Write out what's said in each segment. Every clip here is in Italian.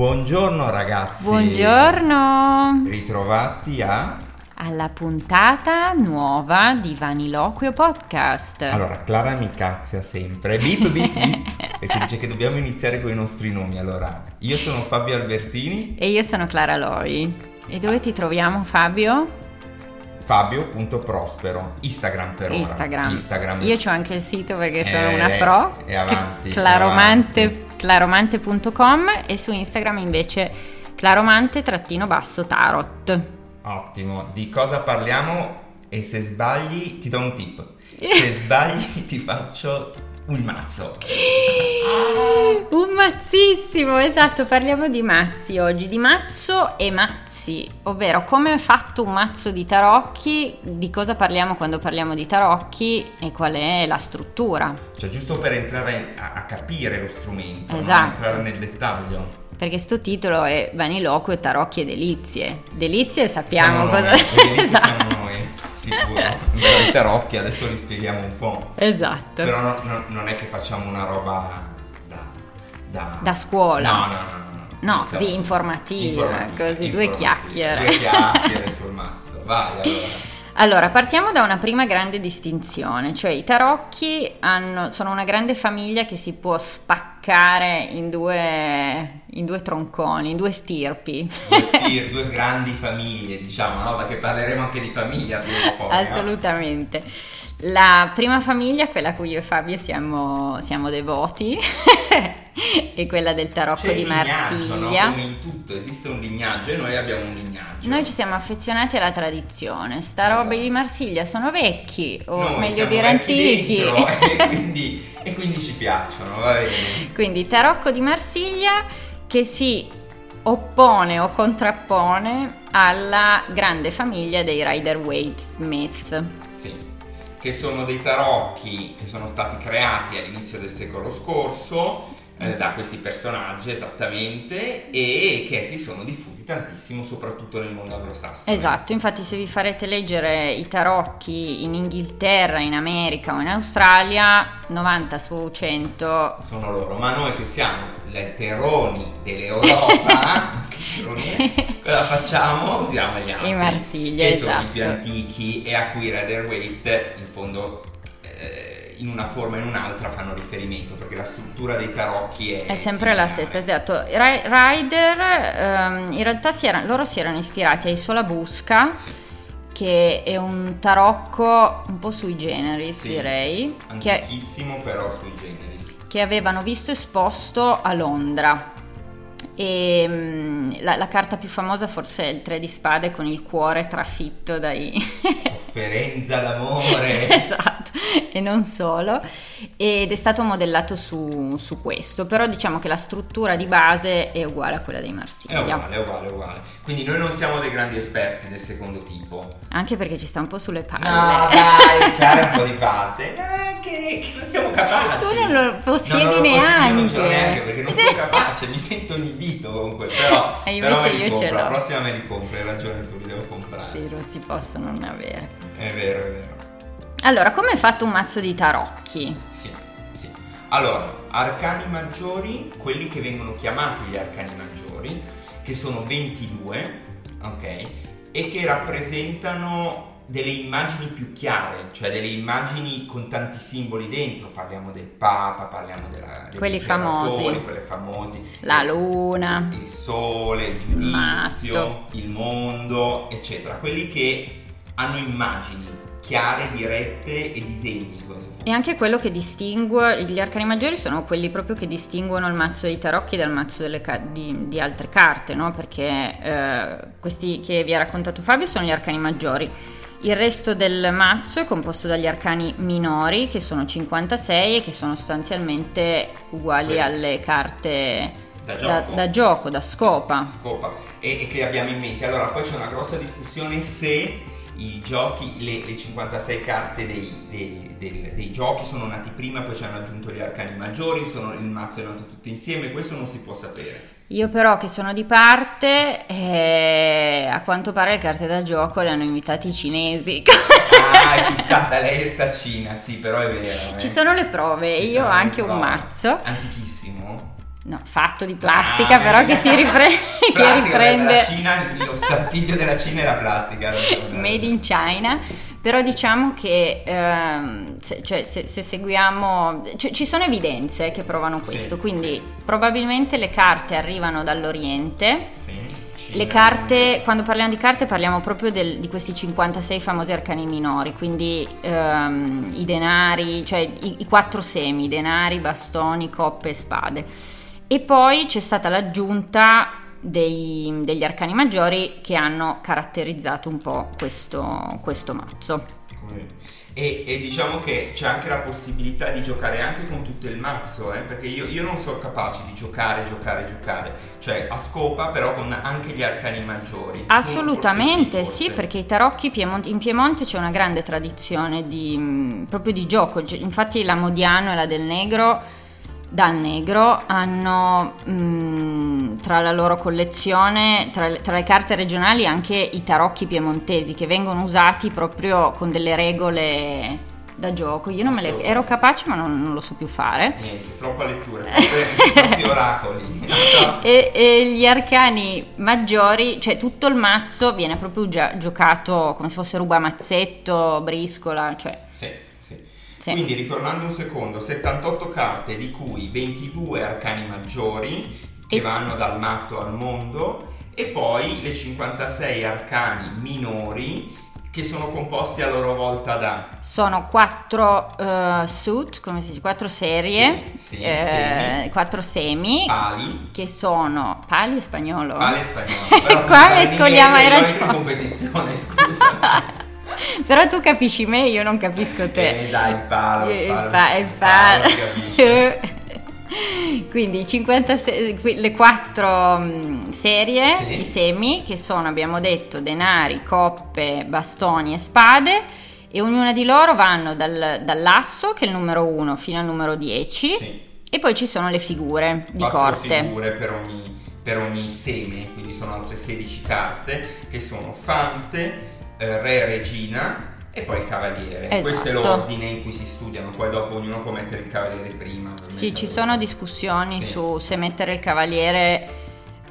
Buongiorno ragazzi. Buongiorno. Ritrovati a alla puntata nuova di Vaniloquio Podcast. Allora, Clara mi cazzia sempre, bip bip bip, e ti dice che dobbiamo iniziare con i nostri nomi. Allora, io sono Fabio Albertini. E io sono Clara Loi. E dove ti troviamo Fabio? Fabio.prospero, Instagram per ora. Instagram. Instagram. Io ho anche il sito perché sono Eh, una pro. è avanti, Claromante, è avanti. claromante.com e su Instagram invece claromante-tarot. Ottimo, di cosa parliamo? E se sbagli ti do un tip. Se sbagli ti faccio un mazzo. Un mazzissimo, esatto, parliamo di mazzi oggi, di mazzo e mazzi, ovvero come è fatto un mazzo di tarocchi, di cosa parliamo quando parliamo di tarocchi e qual è la struttura. Cioè, giusto per entrare a, a capire lo strumento? Esatto. entrare nel dettaglio. Perché sto titolo è Vaniloquio, tarocchi e delizie. Delizie sappiamo Siamo cosa... noi, esatto. siamo noi, sicuro. I tarocchi adesso li spieghiamo un po'. Esatto. Però no- no- non è che facciamo una roba da... Da, Da scuola. No, no, no. No, No, Insomma, così informativa, così, due informativa. chiacchiere. Due chiacchiere sul mazzo. Vai, allora. Allora, partiamo da una prima grande distinzione, cioè i tarocchi hanno- sono una grande famiglia che si può spaccare in due, in due tronconi, in due stirpi. Due, stir- due grandi famiglie, diciamo, no? Perché parleremo anche di famiglia prima o poi. no? La prima famiglia, quella a cui io e Fabio siamo, siamo devoti, è quella del tarocco C'è di lignaggio, no? Marsiglia. Come in tutto, esiste un lignaggio e noi abbiamo un lignaggio. Noi ci siamo affezionati alla tradizione, sta Esatto. roba di Marsiglia sono vecchi, o Noi meglio dire antichi. dentro, e, quindi, e quindi ci piacciono. Quindi tarocco di Marsiglia che si oppone o contrappone alla grande famiglia dei Rider Waite Smith. Sì, che sono dei tarocchi che sono stati creati all'inizio del secolo scorso da questi personaggi esattamente e che si sono diffusi tantissimo soprattutto nel mondo anglosassone. Esatto, infatti se vi farete leggere i tarocchi in Inghilterra, in America o in Australia, 90 su 100 Sono loro, ma noi che siamo le terroni dell'Europa, cosa facciamo? Usiamo gli altri. In Marsiglia, che sono i esatto. più antichi e a cui Rider Waite in fondo eh, in una forma o in un'altra fanno riferimento perché la struttura dei tarocchi è, È sempre la similare. stessa, esatto. Ri- Rider, ehm, in realtà si era- loro si erano ispirati ai Solabusca, Sì, che è un tarocco un po' sui generis, Sì. direi, che, antichissimo però sui generis. che avevano visto esposto a Londra. E mm, la, la carta più famosa forse è il 3 di spade con il cuore trafitto dai... Sofferenza d'amore. esatto, e non solo, ed è stato modellato su, su questo, però diciamo che la struttura di base è uguale a quella dei È Marsiglia, uguale, è uguale, è uguale. Quindi noi non siamo dei grandi esperti del secondo tipo. anche perché ci sta un po' sulle palle. No, dai, c'era un po' di parte. Eh, che, che non siamo capaci. Tu non lo possiedi no, non lo Io non ce l'ho neanche. neanche perché non sono capace, mi sento inibito comunque. Però, E però me li io ce compro. La prossima me li compro, hai ragione, tu li devo comprare. Sì, non si possono non avere. È vero, è vero. Allora, come è fatto un mazzo di tarocchi? Sì, sì. Allora, arcani maggiori, quelli che vengono chiamati gli arcani maggiori, che sono 22, ok? E che rappresentano delle immagini più chiare, cioè delle immagini con tanti simboli dentro, parliamo del Papa, parliamo della, degli Quelli famosi. quelle famosi, La luna. il sole, il giudizio, Matto. il mondo, eccetera, quelli che hanno immagini chiare, dirette e disegni. E anche quello che distingue, gli arcani maggiori sono quelli proprio che distinguono il mazzo dei tarocchi dal mazzo delle ca- di, di altre carte, no? Perché eh, questi che vi ha raccontato Fabio sono gli arcani maggiori. Il resto del mazzo è composto dagli arcani minori, che sono 56 e che sono sostanzialmente uguali Quelli. alle carte Da da, gioco. da gioco, da scopa. scopa e, e che abbiamo in mente. Allora, poi c'è una grossa discussione se i giochi, le, le 56 carte dei, dei- del- dei giochi sono nati prima, poi ci hanno aggiunto gli arcani maggiori, sono, il mazzo è nato tutto insieme, questo non si può sapere. Io però che sono di parte, eh, a quanto pare le carte da gioco le hanno invitate i cinesi. Ah, è fissata, lei è sta Cina, sì, però è vero. eh. Ci sono le prove, Ci io ho anche un prove. mazzo. Antichissimo? No, fatto di plastica, ah, però che si ripre- che riprende. La Cina, lo stampiglio della Cina è la plastica. Made in China. Però diciamo che ehm, se, cioè, se, se, seguiamo, cioè, ci sono evidenze che provano questo, sì, quindi sì. probabilmente le carte arrivano dall'Oriente. Sì. Le carte, quando parliamo di carte parliamo proprio del, di questi 56 famosi arcani minori, quindi ehm, i denari, cioè i, i quattro semi, denari, bastoni, coppe e spade. E poi c'è stata l'aggiunta dei, degli arcani maggiori che hanno caratterizzato un po' questo, questo mazzo. E, e, diciamo che c'è anche la possibilità di giocare anche con tutto il mazzo, eh? perché io, io, non sono capace di giocare, giocare, giocare, cioè a scopa però con anche gli arcani maggiori. Assolutamente sì, sì, perché i tarocchi Piemonte, in Piemonte c'è una grande tradizione di, proprio di gioco, infatti la Modiano e la del Negro dal negro hanno mh, mm, tra la loro collezione, tra le, tra le, carte regionali, anche i tarocchi piemontesi che vengono usati proprio con delle regole da gioco. Io non me le ero capace, ma non, non, lo so più fare. Niente, troppa lettura, troppi oracoli. e, e, gli arcani maggiori, cioè tutto il mazzo viene proprio già giocato come se fosse rubamazzetto, briscola, cioè. Sì sì. Quindi ritornando un secondo, 78 carte di cui 22 arcani maggiori che e... vanno dal matto al mondo e poi le 56 arcani minori che sono composti a loro volta da sono quattro uh, suit, come si dice, quattro serie, sì, sì, eh, semi. quattro semi, pali, che sono pali è spagnolo. Pali è spagnolo. Però Qua mescoliamo hai ragione. competizione, scusa. Però tu capisci me, io non capisco te. Eh dai, il palo. Il palo. Il palo. palo Quindi 56, le quattro mm, serie, sì. i semi, che sono, abbiamo detto, denari, coppe, bastoni e spade, e ognuna di loro vanno dal, dall'asso, che è il numero 1, fino al numero 10, sì. e poi ci sono le figure di Quattro corte. figure per ogni, per ogni seme, quindi sono altre 16 carte, che sono fante, eh, re regina e poi il cavaliere. Esatto. Questo è l'ordine in cui si studiano, poi dopo ognuno può mettere il cavaliere prima. Sì, ci sono discussioni sì. su se mettere il cavaliere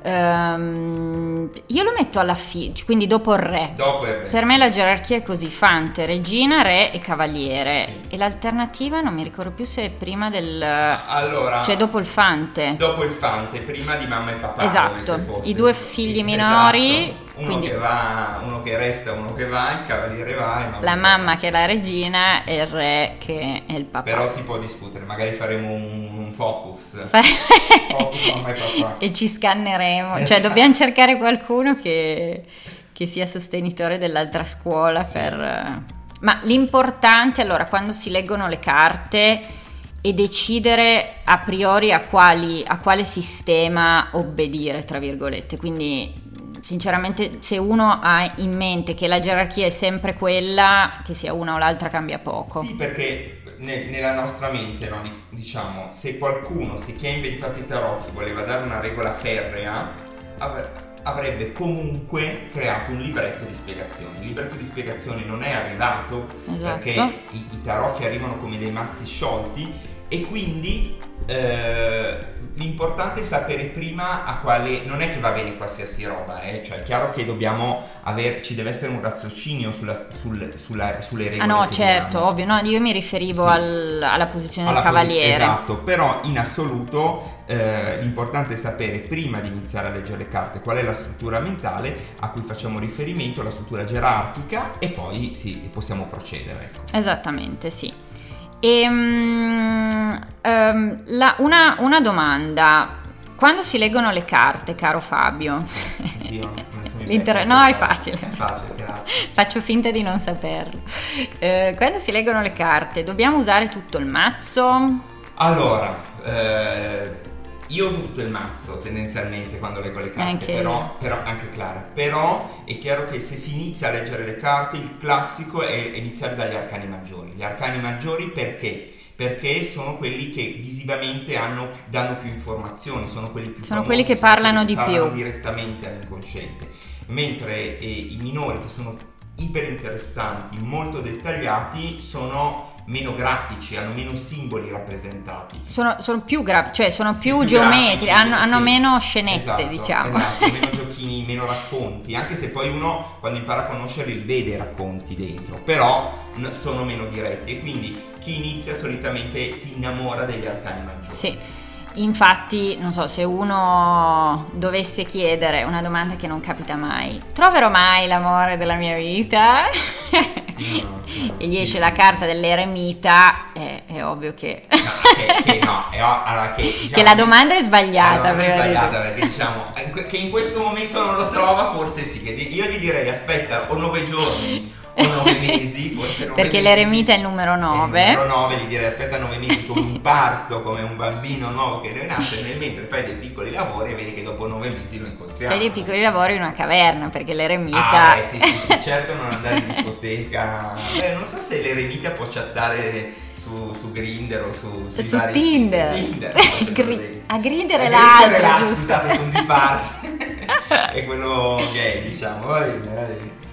Um, io lo metto alla fine, quindi dopo il re. Dopo il re. Per sì. me la gerarchia è così: Fante, Regina, Re e Cavaliere. Sì. E l'alternativa non mi ricordo più se è prima del. Allora. Cioè dopo il Fante. Dopo il Fante, prima di mamma e papà. Esatto. I due figli minori. Esatto. Uno quindi, che va, uno che resta, uno che va, il cavaliere va. la mamma che è la regina e il re che è il papà. Però si può discutere, magari faremo un, un focus. focus mamma e papà. E ci scanneremo faremo, cioè dobbiamo cercare qualcuno che, che sia sostenitore dell'altra scuola sì. per... Ma l'importante, allora, quando si leggono le carte è decidere a priori a, quali, a quale sistema obbedire, tra virgolette. Quindi, sinceramente, se uno ha in mente che la gerarchia è sempre quella, che sia una o l'altra cambia poco. Sì, perché ne, nella nostra mente, no? diciamo, se qualcuno, se chi ha inventato i tarocchi voleva dare una regola ferrea, avrebbe comunque creato un libretto di spiegazioni. Il libretto di spiegazioni non è arrivato esatto. perché i, i tarocchi arrivano come dei mazzi sciolti e quindi eh, l'importante è sapere prima a quale non è che va bene qualsiasi roba eh? cioè è chiaro che dobbiamo avere ci deve essere un raziocinio sulla, sul, sulla, sulle regole ah no certo diamo. ovvio no io mi riferivo sì. al, alla posizione alla del cavaliere posi- esatto però in assoluto eh, l'importante è sapere prima di iniziare a leggere le carte qual è la struttura mentale a cui facciamo riferimento la struttura gerarchica e poi sì, possiamo procedere ecco. esattamente sì e, um, um, la, una, una, domanda. Quando si leggono le carte, caro Fabio? Dio, no, è facile. È facile, grazie. Faccio finta di non saperlo. Eh, quando si leggono le carte, dobbiamo usare tutto il mazzo? Allora, eh, io uso tutto il mazzo tendenzialmente quando leggo le carte, anche però, però, anche Clara. Però è chiaro che se si inizia a leggere le carte, il classico è iniziare dagli arcani maggiori. Gli arcani maggiori perché? Perché sono quelli che visivamente hanno, danno più informazioni, sono quelli più Sono famosi, quelli che parlano di parlano più. direttamente all'inconsciente. Mentre eh, i minori che sono iper interessanti, molto dettagliati, sono meno grafici, hanno meno simboli rappresentati. Sono, sono più grafici, cioè sono Sì, più, più geometrici, hanno, sì. hanno meno scenette, Esatto, diciamo. Esatto, meno giochini, meno racconti, anche se poi uno quando impara a conoscerli li vede i racconti dentro, però sono meno diretti e quindi chi inizia solitamente si innamora degli arcani maggiori. Sì, infatti, non so, se uno dovesse chiedere una domanda che non capita mai, troverò mai l'amore della mia vita? Sì, no, sì, e gli sì, esce la carta dell'eremita, è, è ovvio che... No, che, che no, è allora che, diciamo, che la domanda è sbagliata. La domanda è sbagliata perché diciamo che in questo momento non lo trova, forse sì. Io gli direi aspetta o nove giorni o nove mesi, forse nove Perché mesi. l'eremita è il numero E il 9. numero 9 gli direi aspetta nove mesi come un parto, come un bambino nuovo che nascere, nel mentre fai dei piccoli lavori e vedi che dopo nove mesi lo incontriamo. Fai dei piccoli lavori in una caverna perché Ah, l'eremita... beh, sì, sì, sì, certo non andare in discoteca. Beh, non so se l'eremita può chattare su, su Grinder o su, sui Su vari Tinder. Tinder dei- a Grindr è l'altro, scusate, sono di parte. è quello gay, diciamo. Va bene, va bene.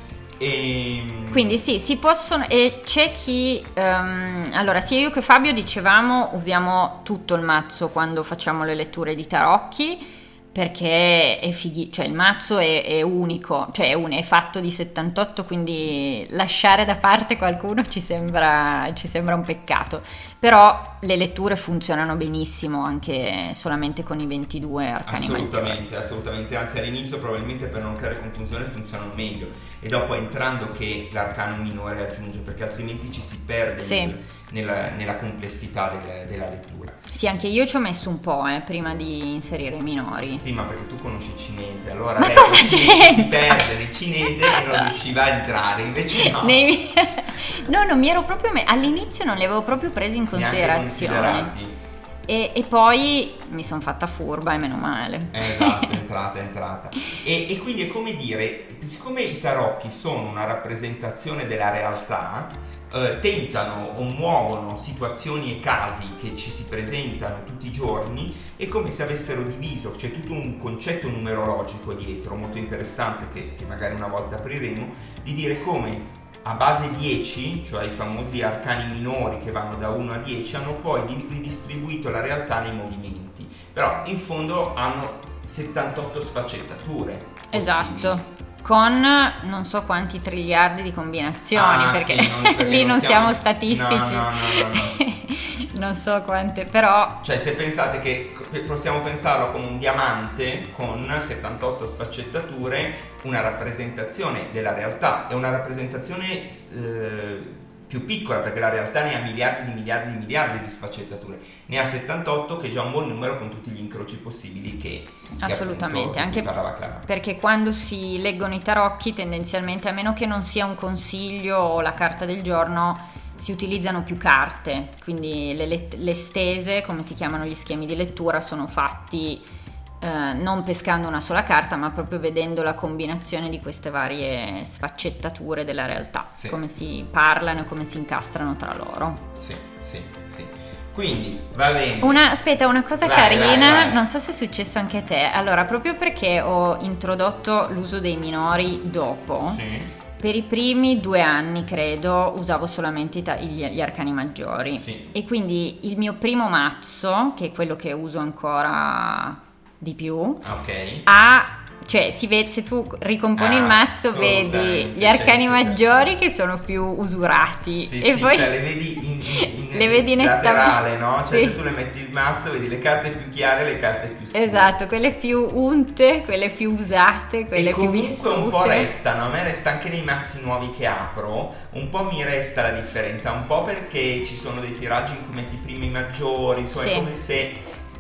Ehm, Quindi sì, si possono e c'è chi ehm, allora sia io che Fabio dicevamo usiamo tutto il mazzo quando facciamo le letture di tarocchi perché è fighi, cioè il mazzo è, è unico, cioè è, un- è fatto di 78, quindi lasciare da parte qualcuno ci sembra, ci sembra un peccato. Però le letture funzionano benissimo anche solamente con i 22 arcani maggiori. Assolutamente, assolutamente, anzi all'inizio probabilmente per non creare confusione funzionano meglio e dopo entrando che l'arcano minore aggiunge perché altrimenti ci si perde Sì. nel- nella, nella complessità del- della lettura. Sì, anche io ci ho messo un po' eh, prima di inserire i minori. Sì, ma perché tu conosci il cinese, allora Ma lei cosa c'entra? si perde nel cinese e non riusciva a entrare, invece no. Nei- no, non mi ero proprio me- all'inizio non li avevo proprio presi in considerazione. considerati. E, e poi mi sono fatta furba e meno male. Eh, Esatto, è entrata, è entrata. E, e quindi è come dire, siccome i tarocchi sono una rappresentazione della realtà, eh, tentano o muovono situazioni e casi che ci si presentano tutti i giorni, è come se avessero diviso, c'è tutto un concetto numerologico dietro, molto interessante, che, che magari una volta apriremo, di dire come a base 10, cioè i famosi arcani minori che vanno da 1 a 10, hanno poi di- ridistribuito la realtà nei movimenti. Però in fondo hanno 78 sfaccettature. possibili. Esatto. Con non so quanti triliardi di combinazioni, Ah, perché, sì, non- perché lì non siamo, siamo- statistici. no, no, no, no, non so quante, però Cioè se pensate che che possiamo pensarlo come un diamante con 78 sfaccettature, una rappresentazione della realtà, è una rappresentazione eh, più piccola perché la realtà ne ha miliardi di miliardi di miliardi di sfaccettature, ne ha 78 che è già un buon numero con tutti gli incroci possibili che, che Assolutamente, cui anche parlava Clara. perché quando si leggono i tarocchi tendenzialmente, a meno che non sia un consiglio o la carta del giorno, si utilizzano più carte, quindi le, let- le stese, come si chiamano gli schemi di lettura, sono fatti eh, non pescando una sola carta, ma proprio vedendo la combinazione di queste varie sfaccettature della realtà, Sì. come si parlano e come si incastrano tra loro. Sì, sì, sì. Quindi va bene. Una, aspetta, una cosa Vai, carina, vai, vai. non so se è successo anche a te. Allora, proprio perché ho introdotto l'uso dei minori dopo, Sì, per i primi due anni, credo, usavo solamente gli, gli arcani maggiori. Sì. E quindi il mio primo mazzo, che è quello che uso ancora di più, ok. ha. Cioè, si vede, se tu ricomponi il mazzo, vedi gli arcani 100%. maggiori che sono più usurati. Sì, e sì, poi cioè le vedi in, in, in- Le vedi in laterale, no? Cioè Sì. se tu le metti il mazzo vedi le carte più chiare e le carte più scure. Esatto, quelle più unte, quelle più usate, quelle e più comunque vissute. un po' restano, a me resta anche nei mazzi nuovi che apro, un po' mi resta la differenza, un po' perché ci sono dei tiraggi in cui metti i primi maggiori, insomma è come se...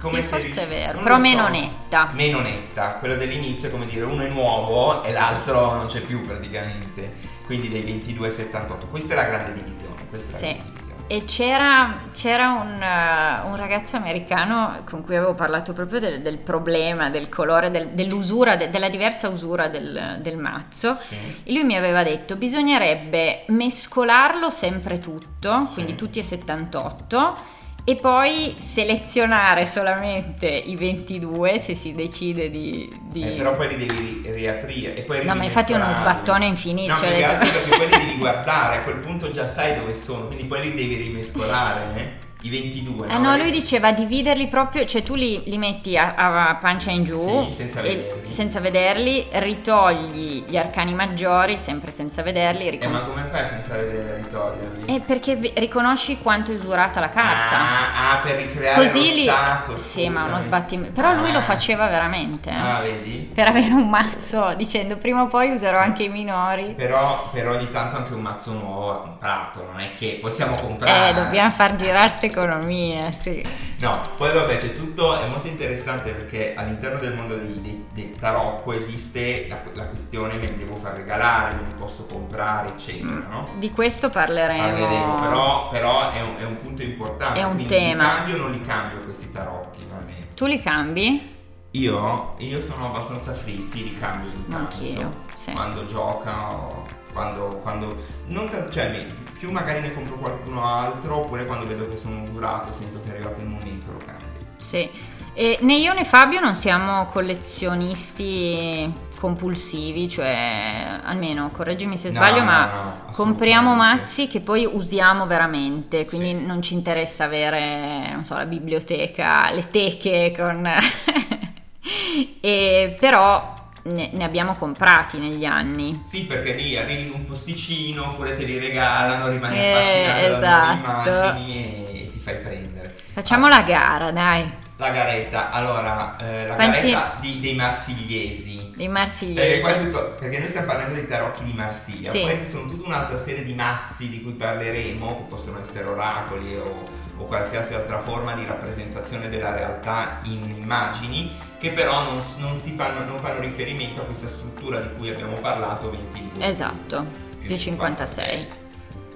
Come Sì, se forse è vero, però lo so. meno netta. Meno netta, quello dell'inizio è come dire uno è nuovo e l'altro non c'è più praticamente, quindi dei 22 ai 78. Questa è la grande divisione, questa è la Sì. grande divisione. E c'era, c'era un, eh, un ragazzo americano con cui avevo parlato proprio del, del problema, del colore, del- dell'usura, de- della diversa usura del, del mazzo. Sì. E lui mi aveva detto bisognerebbe mescolarlo sempre tutto, Sì. quindi tutti e 78, e poi selezionare solamente i 22 se si decide di... di... Eh, però poi li devi riaprire e poi No, ma infatti è uno sbattone infinito. No, cioè, perché poi li devi guardare, a quel punto già sai dove sono, quindi poi li devi rimescolare, eh? I 22. Eh no, lui diceva dividerli proprio, cioè tu li, li metti a, a, pancia in giù, sì, senza, vederli. senza vederli, ritogli gli arcani maggiori, sempre senza vederli. Ricon- eh, ma come fai senza vederli ritoglierli? Eh, perché v- riconosci quanto è usurata la carta. Ah, ah per ricreare Così lo li... stato. Sì, ma uno sbattimento. Però ah. lui lo ah. faceva veramente. Eh. Ah, vedi? Per avere un mazzo, dicendo prima o poi userò anche i minori. Però, però ogni tanto anche un mazzo nuovo va comprato, non è che possiamo comprare. Eh, dobbiamo far girare queste economie sì. No, poi vabbè c'è tutto, è molto interessante perché all'interno del mondo dei, dei, del tarocco esiste la, la, questione me li devo far regalare, me li posso comprare, eccetera, mm. no? Di questo parleremo. Parleremo, però, però è, un, è, un, punto importante. È un tema. Li cambio o non li cambio questi tarocchi, veramente. Tu li cambi? Io, io sono abbastanza free, sì, li cambio ogni tanto. Anch'io, sì. Quando gioca quando, quando non t- cioè, più magari ne compro qualcuno altro oppure quando vedo che sono usurato sento che è arrivato il momento lo cambio. Sì. E né io né Fabio non siamo collezionisti compulsivi, cioè almeno correggimi se sbaglio, no, ma no, no, compriamo mazzi che poi usiamo veramente, quindi sì. non ci interessa avere, non so, la biblioteca, le teche con... e, però ne, ne, abbiamo comprati negli anni. Sì, perché lì arrivi in un posticino oppure te li regalano, rimani eh, affascinato esatto. dalle immagini e ti fai prendere. Facciamo ah. la gara, dai. La garetta, allora, eh, la Quanti... garetta di, dei marsigliesi. Dei marsigliesi. Perché, tutto, perché, noi stiamo parlando dei tarocchi di Marsiglia, sì. poi ci sono tutta un'altra serie di mazzi di cui parleremo, che possono essere oracoli o, o qualsiasi altra forma di rappresentazione della realtà in immagini che però non, non, fanno, non, fanno, riferimento a questa struttura di cui abbiamo parlato 22 esatto più 56. 56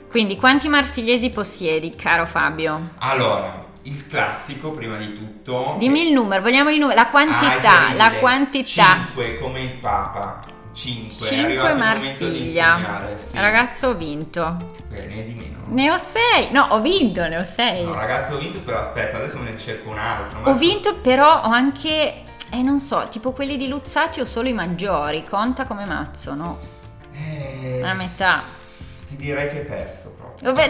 quindi quanti marsigliesi possiedi caro Fabio? allora il classico prima di tutto dimmi il numero vogliamo i numeri la quantità ah, la quantità. 5 come il papa. 5 5 Marsiglia. sì. ragazzo ho vinto. Ok ne di meno. Ne ho 6 no ho vinto ne ho 6 no ragazzo ho vinto però aspetta adesso me ne cerco un altro ho vinto però ho anche eh, non so, tipo quelli di Luzzati o solo i maggiori? Conta come mazzo, no? Eh, a metà. Ti direi che hai perso proprio.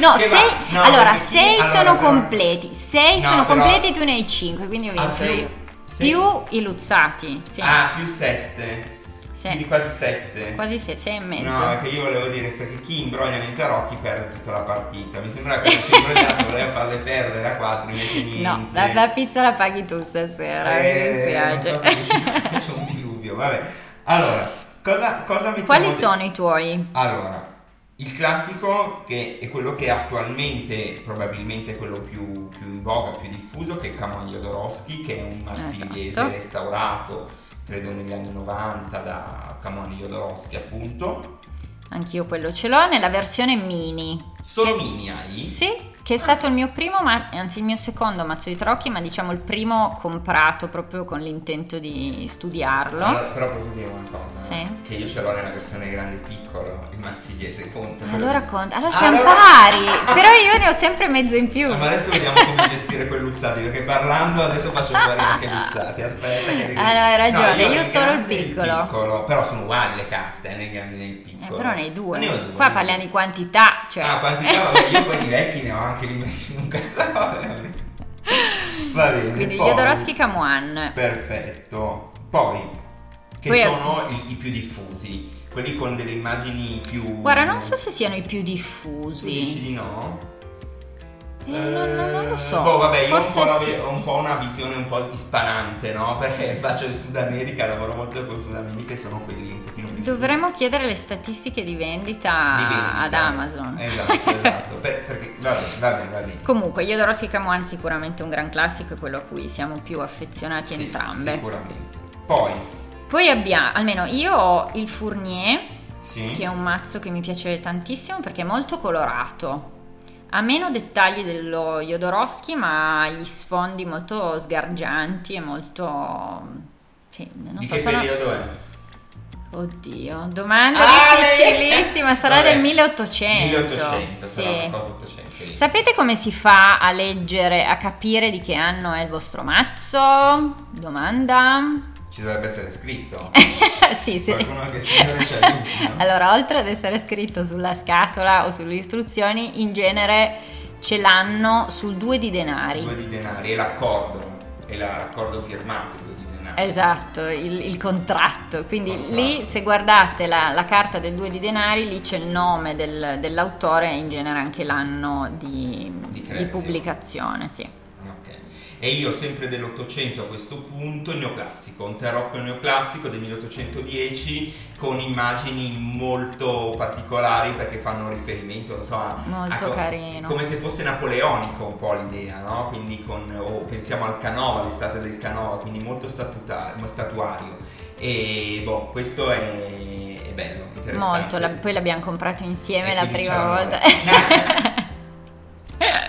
no, sei, no, allora, sei allora, sono però... completi. Sei no, sono però... completi, tu ne hai 5, quindi ho vinto ah, più, io. Più i Luzzati, sì. Ah, più 7. Sì. Quindi quasi 7. Quasi 6, 6 e mezzo. No, perché io volevo dire perché chi imbroglia nei tarocchi perde tutta la partita. Mi sembra che si imbrogliato voleva farle perdere a 4 invece niente. No, la, la, pizza la paghi tu stasera, eh, mi dispiace. Non so se c'è un diluvio, vabbè. Allora, cosa, cosa mettiamo Quali sono i tuoi? Allora, il classico che è quello che attualmente probabilmente è quello più, più in voga, più diffuso, che è il Camon Jodorowsky, che è un marsigliese esatto. restaurato credo negli anni 90 da Camoni Jodorowsky appunto. Anch'io quello ce l'ho nella versione mini. Solo mini hai? Sì, che è stato il mio primo, ma- anzi il mio secondo mazzo di trocchi, ma diciamo il primo comprato proprio con l'intento di studiarlo. Allora, però posso dire una cosa? Sì. Che io ce l'ho nella versione grande e piccolo, il marsigliese conta. Allora conta, allora siamo allora... pari, però io ne ho sempre mezzo in più. ma adesso vediamo come gestire quei luzzati, perché parlando adesso faccio fuori anche luzzati, aspetta che... Ah no, hai ragione, no, io, io solo il piccolo. piccolo. Però sono uguali le carte, eh, nei grandi e nel piccolo. Eh, però nei due. Ne ho due. Qua parliamo di quantità, cioè... Ah, quantità, vabbè, io poi di vecchi ne ho anche anche rimessi in un casale. Va bene. Quindi poi, Jodorowsky Camuan. Perfetto. Poi, che poi sono i, i, più diffusi? Quelli con delle immagini più... Guarda, non so se siano i più diffusi. Tu dici di no? Eh, non, non, non, lo so. Boh, vabbè, io ho un, sì. ho un, po una visione un po' ispanante, no? Perché faccio il Sud America, lavoro molto con Sud America e sono quelli un pochino più. Dovremmo chiedere le statistiche di vendita, di vendita. ad Amazon. Esatto, esatto. per, perché, va bene, va bene, va bene. Comunque, io Jodorowsky Camuan sicuramente un gran classico, è quello a cui siamo più affezionati sì, entrambe. Sicuramente. Poi. Poi abbiamo, almeno io ho il Fournier, sì. che è un mazzo che mi piace tantissimo perché è molto colorato ha meno dettagli dello Jodorowsky, ma gli sfondi molto sgargianti e molto... Sì, non Di so, che sono... periodo è? Oddio, domanda ah, difficilissima, sarà Vabbè, del 1800. 1800, sì. sarà una cosa 800. Facebook. Sapete come si fa a leggere, a capire di che anno è il vostro mazzo? Domanda. Ci dovrebbe essere scritto. sì, sì. Qualcuno che aiuti, no? Allora, oltre ad essere scritto sulla scatola o sulle istruzioni, in genere ce l'hanno sul 2 di denari. Due di denari, è l'accordo, è la- l'accordo firmato, due di denari. Esatto, il, il contratto. Quindi Contratto. lì, se guardate la, la carta del 2 di denari, lì c'è il nome del- dell'autore e in genere anche l'anno di, Di di pubblicazione, sì. E io sempre dell'Ottocento a questo punto, neoclassico, un tarocco neoclassico del 1810 con immagini molto particolari perché fanno riferimento, non so, Molto a carino. Come se fosse napoleonico un po' l'idea, no? Quindi con, o pensiamo al Canova, l'estate del Canova, quindi molto statuario. E boh, questo è, è bello, interessante. Molto, la- poi l'abbiamo comprato insieme E la prima volta.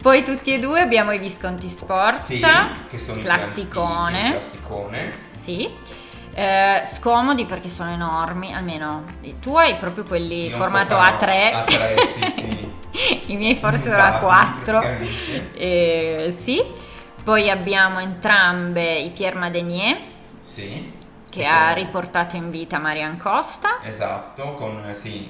poi tutti e due abbiamo i Visconti Sforza, Sì, che sono i classicone. il classicone. Sì. Eh, scomodi perché sono enormi, almeno tu hai proprio quelli Io formato po' fanno A3, A3, sì, sì. i miei forse Esatto, sono A4. praticamente. Eh, sì. Poi abbiamo entrambe i Pierre Madenier Sì. Che sono- ha riportato in vita Marian Costa. Esatto, con, eh, sì,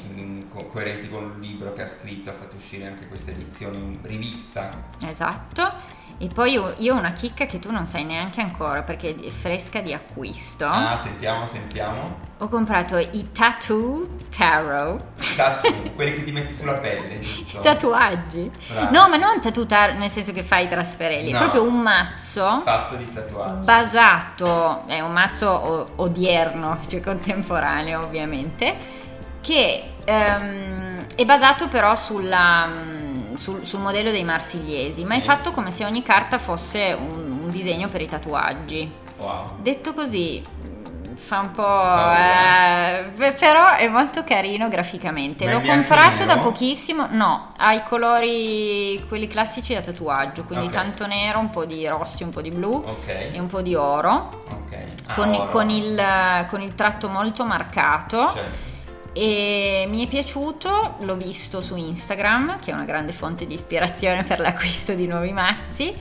co- coerenti con il libro che ha scritto, ha fatto uscire anche questa edizione in rivista. Esatto. E poi io io ho una chicca che tu non sai neanche ancora perché è fresca di acquisto. Ah, sentiamo, sentiamo. Ho comprato i Tattoo Tarot. Tattoo, quelli che ti metti sulla pelle, giusto? Tatuaggi? Brava. No, ma non tattoo tar- nel senso che fai i trasferelli, No. è proprio un mazzo Fatto di tatuaggi. basato, è un mazzo odierno, cioè contemporaneo ovviamente, che ehm, è basato però sulla, sul, sul modello dei marsigliesi, ma è Sì. fatto come se ogni carta fosse un, un disegno per i tatuaggi. Wow. Detto così, mm, fa un po'... Paura. eh, però è molto carino graficamente. L'ho comprato da pochissimo. No, ha i colori, quelli classici da tatuaggio, quindi Ok. tanto nero, un po' di rossi, un po' di blu Ok. e un po' di oro. Ok. Ah, con, oro. con il, con il tratto molto marcato Cioè, e mi è piaciuto, l'ho visto su Instagram che è una grande fonte di ispirazione per l'acquisto di nuovi mazzi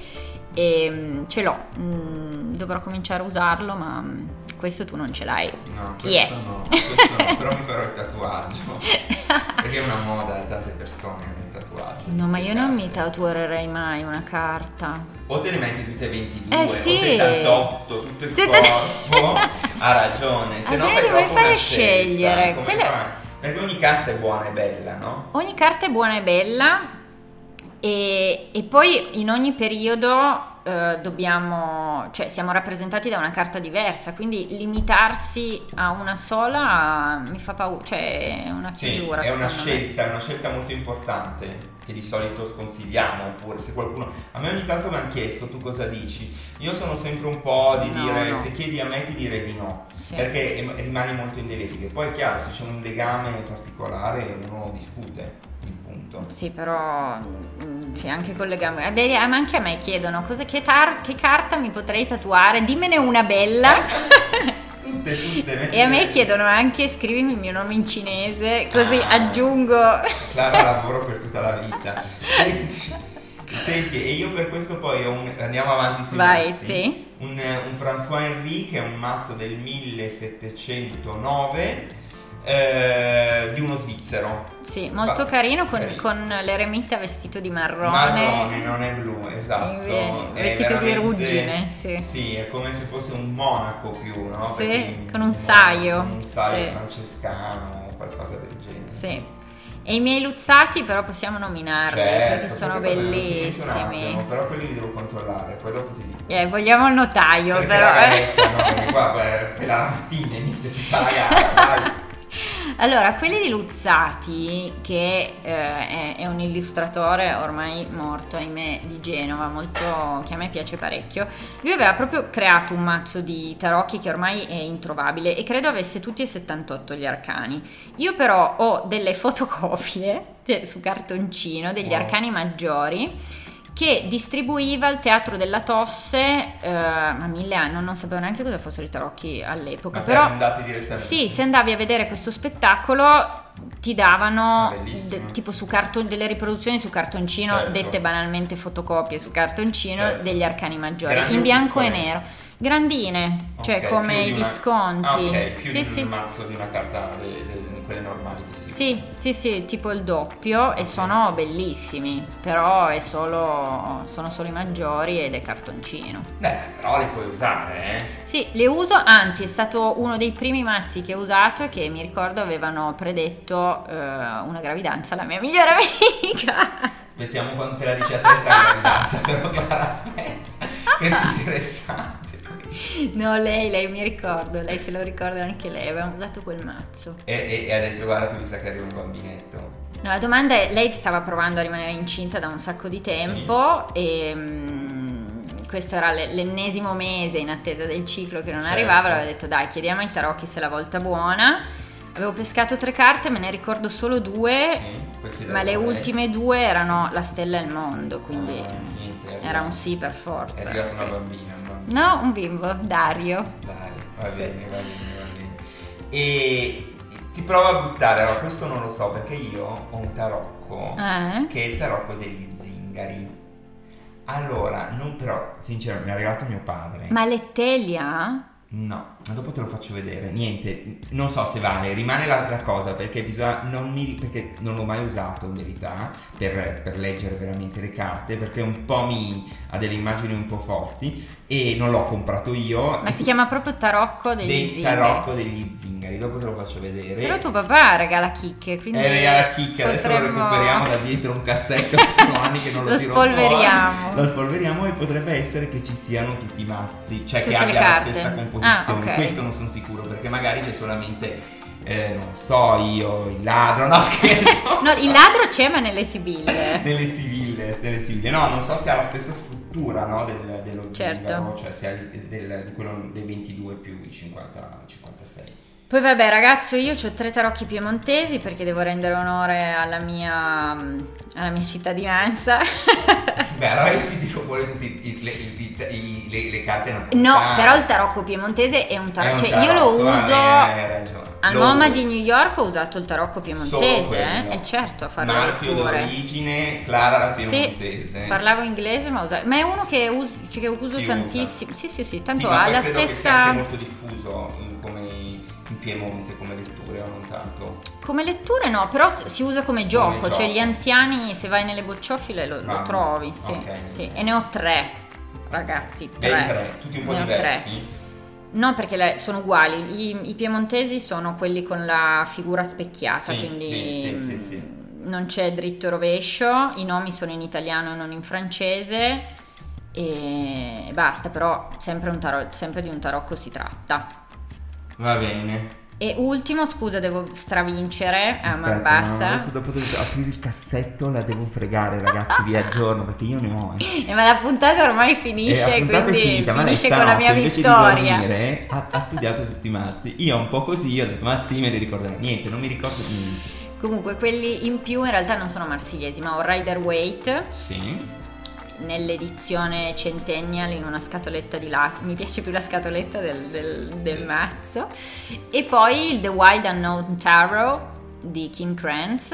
e mm, ce l'ho, Mm, dovrò cominciare a usarlo ma mm, questo tu non ce l'hai. no, Chi è? questo no, questo no, però mi farò il tatuaggio. Perché è una moda, tante persone tatuaggio. No, ma io non mi tatuerei mai una carta. O te ne metti tutte e 22 Eh o sì. 78, tutto il Setta- corpo. ha ragione, se no fai troppo una fare scelta. scegliere. Come Quella- fa- Perché ogni carta è buona e bella, no? Ogni carta è buona e bella e, e poi in ogni periodo eh, dobbiamo, cioè siamo rappresentati da una carta diversa, quindi limitarsi a una sola mi fa paura, cioè è una Sì, chiusura. è una me. scelta, è una scelta molto importante che di solito sconsigliamo, oppure se qualcuno... A me ogni tanto mi hanno chiesto tu cosa dici, io sono sempre un po' di No, dire, no. se chiedi a me ti direi di no, Sì. perché rimani molto indelebile, poi è chiaro, se c'è un legame particolare uno discute il punto. Sì, però mm, sì, anche con le gambe. Eh, beh, ma anche a me chiedono cosa, che, tar- che carta mi potrei tatuare, dimmene una bella. Tutte, tutte. e a me chiedono anche scrivimi il mio nome in cinese, così Ah. aggiungo. Clara lavoro per tutta la vita. Senti, senti, e io per questo poi ho un, andiamo avanti sui Vai, mazzi. sì. Un, un François Henry che è un mazzo del 1709 eh, di uno svizzero. Sì, molto Va- carino con, carino. con l'eremita vestito di marrone. Marrone, non è blu, esatto. Eh, È vestito di ruggine, sì. Sì, è come se fosse un monaco più, no? Sì, Perché con un saio. Un saio Sì. francescano o qualcosa del genere. Sì. E i miei luzzati però possiamo nominarli Certo, perché sono un bellissimi. attimo, però quelli li devo controllare, poi dopo ti dico. Eh, vogliamo il notaio Perché però. la garetta, no? Perché qua per, per la mattina inizia tutta la gara, dai. Allora, quelli di Luzzati, che eh, è, è un illustratore ormai morto, ahimè, di Genova, molto, che a me piace parecchio, lui aveva proprio creato un mazzo di tarocchi che ormai è introvabile e credo avesse tutti e 78 gli arcani. Io però ho delle fotocopie su cartoncino degli Wow. arcani maggiori che distribuiva il Teatro della Tosse, eh, ma mille anni, non sapevo neanche cosa fossero i tarocchi all'epoca, Ma però andati direttamente? sì, se andavi a vedere questo spettacolo ti davano Ah, de- tipo su carton- delle riproduzioni su cartoncino, Certo. dette banalmente fotocopie su cartoncino Certo. degli arcani maggiori, Grandi in bianco e nero. Grandine, cioè Ok, come i di una- Visconti. Ah, ok, più sì, di sì. un mazzo di una carta de- de- di quelle normali che si Sì, sì, sì, tipo il doppio e sono bellissimi, però è solo, sono solo i maggiori ed è cartoncino. Beh, però li puoi usare, eh. Sì, le uso, anzi è stato uno dei primi mazzi che ho usato e che mi ricordo avevano predetto eh, una gravidanza alla mia migliore amica. Aspettiamo quando te la dici a te sta gravidanza, però Clara aspetta, è più interessante. No, lei, lei mi ricordo, lei se lo ricorda anche lei, avevamo usato quel mazzo. E, e- e ha detto guarda che mi sa che arriva un bambinetto. No, la domanda è, lei stava provando a rimanere incinta da un sacco di tempo e mm, questo era l'e- l'ennesimo mese in attesa del ciclo che non Certo. arrivava, aveva detto dai chiediamo ai tarocchi se è la volta buona. Avevo pescato tre carte, me ne ricordo solo due, Sì, ma le lei. ultime due erano la stella e il mondo, quindi Ah, niente, era arrivato- un sì per forza. È arrivata una sì. bambina, un bambino. No, un bimbo, Dario. Dai, va bene, va bene, va bene. E ti provo a buttare, allora questo non lo so perché io ho un tarocco Eh? che è il tarocco degli zingari. Allora, non però, sinceramente, mi ha regalato mio padre. Ma l'Ettelia? No, ma dopo te lo faccio vedere. Niente, non so se vale, rimane la, la cosa perché bisogna. Non mi, perché non l'ho mai usato in verità per, per leggere veramente le carte perché un po' mi ha delle immagini un po' forti e non l'ho comprato io. Ma si chiama proprio tarocco degli dei zingari. tarocco degli zingari, dopo te lo faccio vedere. Però tuo papà regala chicche, quindi Eh, regala chicche, adesso lo potremmo- recuperiamo da dietro un cassetto che sono anni che non lo, Lo tiro spolveriamo. fuori. Lo spolveriamo e potrebbe essere che ci siano tutti i mazzi, cioè Tutte che abbia la stessa composizione. Ah, ok. Questo non sono sicuro perché magari c'è solamente, eh, non so io, il ladro, no scherzo. No, il ladro c'è ma nelle sibille. Nelle sibille, nelle sibille. No, non so se ha la stessa struttura no, del, dello Certo. zingaro, cioè se ha il- del- di quello dei 22 più i 50, 56. Poi vabbè ragazzo, io ho tre tarocchi piemontesi perché devo rendere onore alla mia, alla mia cittadinanza. Beh, allora io ti tiro fuori tutte le, carte no, però il tarocco piemontese è un È tarocco, cioè io lo va uso... ragione. Al Lo MoMA uso. di New York ho usato il tarocco piemontese, eh? E certo, a fare le Marchio letture. d'origine, Clara la Sì, piemontese. parlavo inglese ma, usa- ma è uno che uso, cioè, che uso Si usa. tantissimo. Sì, sì, sì, Sì, tanto ma ha la credo che sia stessa... anche molto diffuso come in Piemonte come letture o non tanto. Come letture no, però si usa come gioco, gioco. cioè gli anziani se vai nelle bocciofile lo, lo trovi, sì, Ok. sì. E ne ho tre, ragazzi, tre. Ben tre, tutti un po' Ne diversi. No, perché le- sono uguali, I, i piemontesi sono quelli con la figura specchiata, Sì, quindi sì, sì, sì, mm, sì. non c'è dritto rovescio, i nomi sono in italiano e non in francese e basta, però sempre, tarot- sempre di un tarocco si tratta. Va bene. E ultimo, scusa, devo stravincere a man Aspetta, no, bassa. adesso dopo devo aprire il cassetto, la devo fregare ragazzi, vi aggiorno perché io ne ho. Eh. Eh, ma la puntata ormai finisce, la puntata è finita, ma lei finisce con la stanotte invece vittoria. di dormire ha, ha studiato tutti i mazzi. Io un po' così ho detto, ma sì, me li ricorderò. Niente, non mi ricordo niente. Comunque, quelli in più in realtà non sono marsigliesi, ma ho Rider Waite Sì. Nell'edizione Centennial in una scatoletta di latte. Mi piace più la scatoletta del, del- del mazzo. E poi il The Wild Unknown Tarot di Kim Kranz,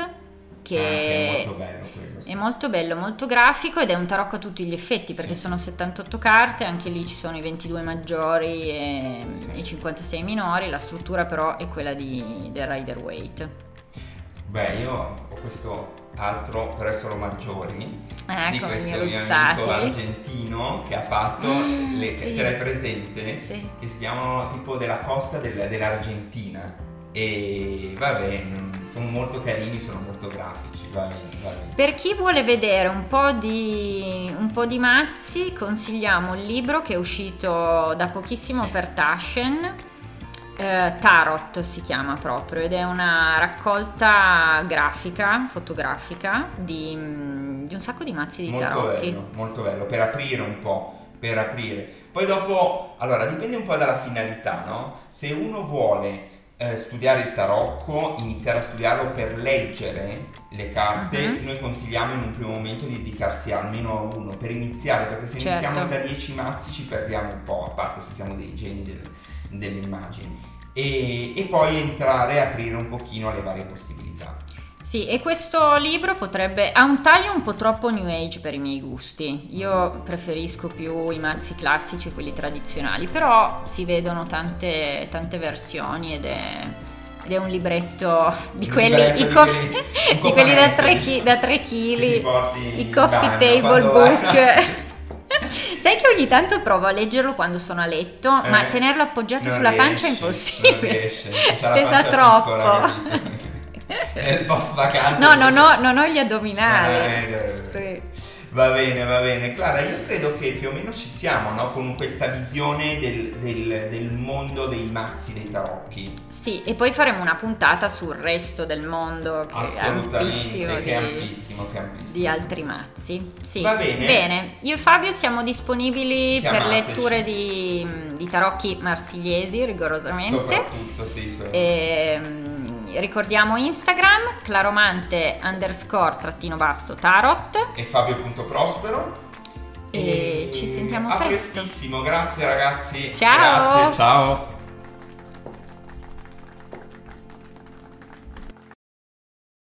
che, Ah, che è molto bello quello. sì. È molto bello, molto grafico ed è un tarocco a tutti gli effetti perché Sì. sono 78 carte, anche lì ci sono i 22 maggiori e Sì. i 56 minori, la struttura però è quella di, del Rider Waite. Beh, io ho questo altro, solo maggiori, di Ecco, questo i mio amico argentino che ha fatto Ah, le sì. l'hai presente? Sì. Che si chiamano tipo della costa del- dell'Argentina. E va bene, sono molto carini, sono molto grafici, va bene, va bene. Per chi vuole vedere un po' di, un po' di mazzi, consigliamo il libro che è uscito da pochissimo Sì. per Taschen. Eh, Tarot si chiama proprio ed è una raccolta grafica, fotografica di, di un sacco di mazzi di Molto tarocchi. bello, molto bello, per aprire un po', per aprire. Poi dopo, allora, dipende un po' dalla finalità, no? Se uno vuole eh, studiare il tarocco, iniziare a studiarlo per leggere le carte, Mhm. noi consigliamo in un primo momento di dedicarsi almeno a uno per iniziare, perché se Certo. iniziamo da 10 mazzi ci perdiamo un po', a parte se siamo dei geni del- delle immagini. E, e poi entrare e aprire un pochino alle varie possibilità. Sì, e questo libro potrebbe... ha un taglio un po' troppo new age per i miei gusti. Io preferisco più i mazzi classici, quelli tradizionali, però si vedono tante, tante versioni ed è, ed è un libretto di Un quelli, libretto i di quelli- di quelli da cofanetto 3 di- da tre che chili, ti porti i coffee table book. Sai che ogni tanto provo a leggerlo quando sono a letto, ma Eh, tenerlo appoggiato sulla pancia è riesci, impossibile. Non riesce, Pesa troppo. piccola? È il post vacanza. No, non ho, non ho gli addominali. No, eh, eh, eh. Sì. Va bene, va bene. Clara, io credo che più o meno ci siamo, no? Con questa visione del, del- del mondo dei mazzi, dei tarocchi. Sì, e poi faremo una puntata sul resto del mondo che è Assolutamente, ampissimo che di, è ampissimo, che è ampissimo. di altri mazzi. Sì. Va bene. io e Fabio siamo disponibili per Chiamateci. letture di, di tarocchi marsigliesi rigorosamente. Soprattutto, sì, so- E, mm, ricordiamo Instagram, claromante underscore trattino basso tarot. E Fabio.prospero. E ci sentiamo a presto. prestissimo, grazie ragazzi. Ciao. Grazie, ciao.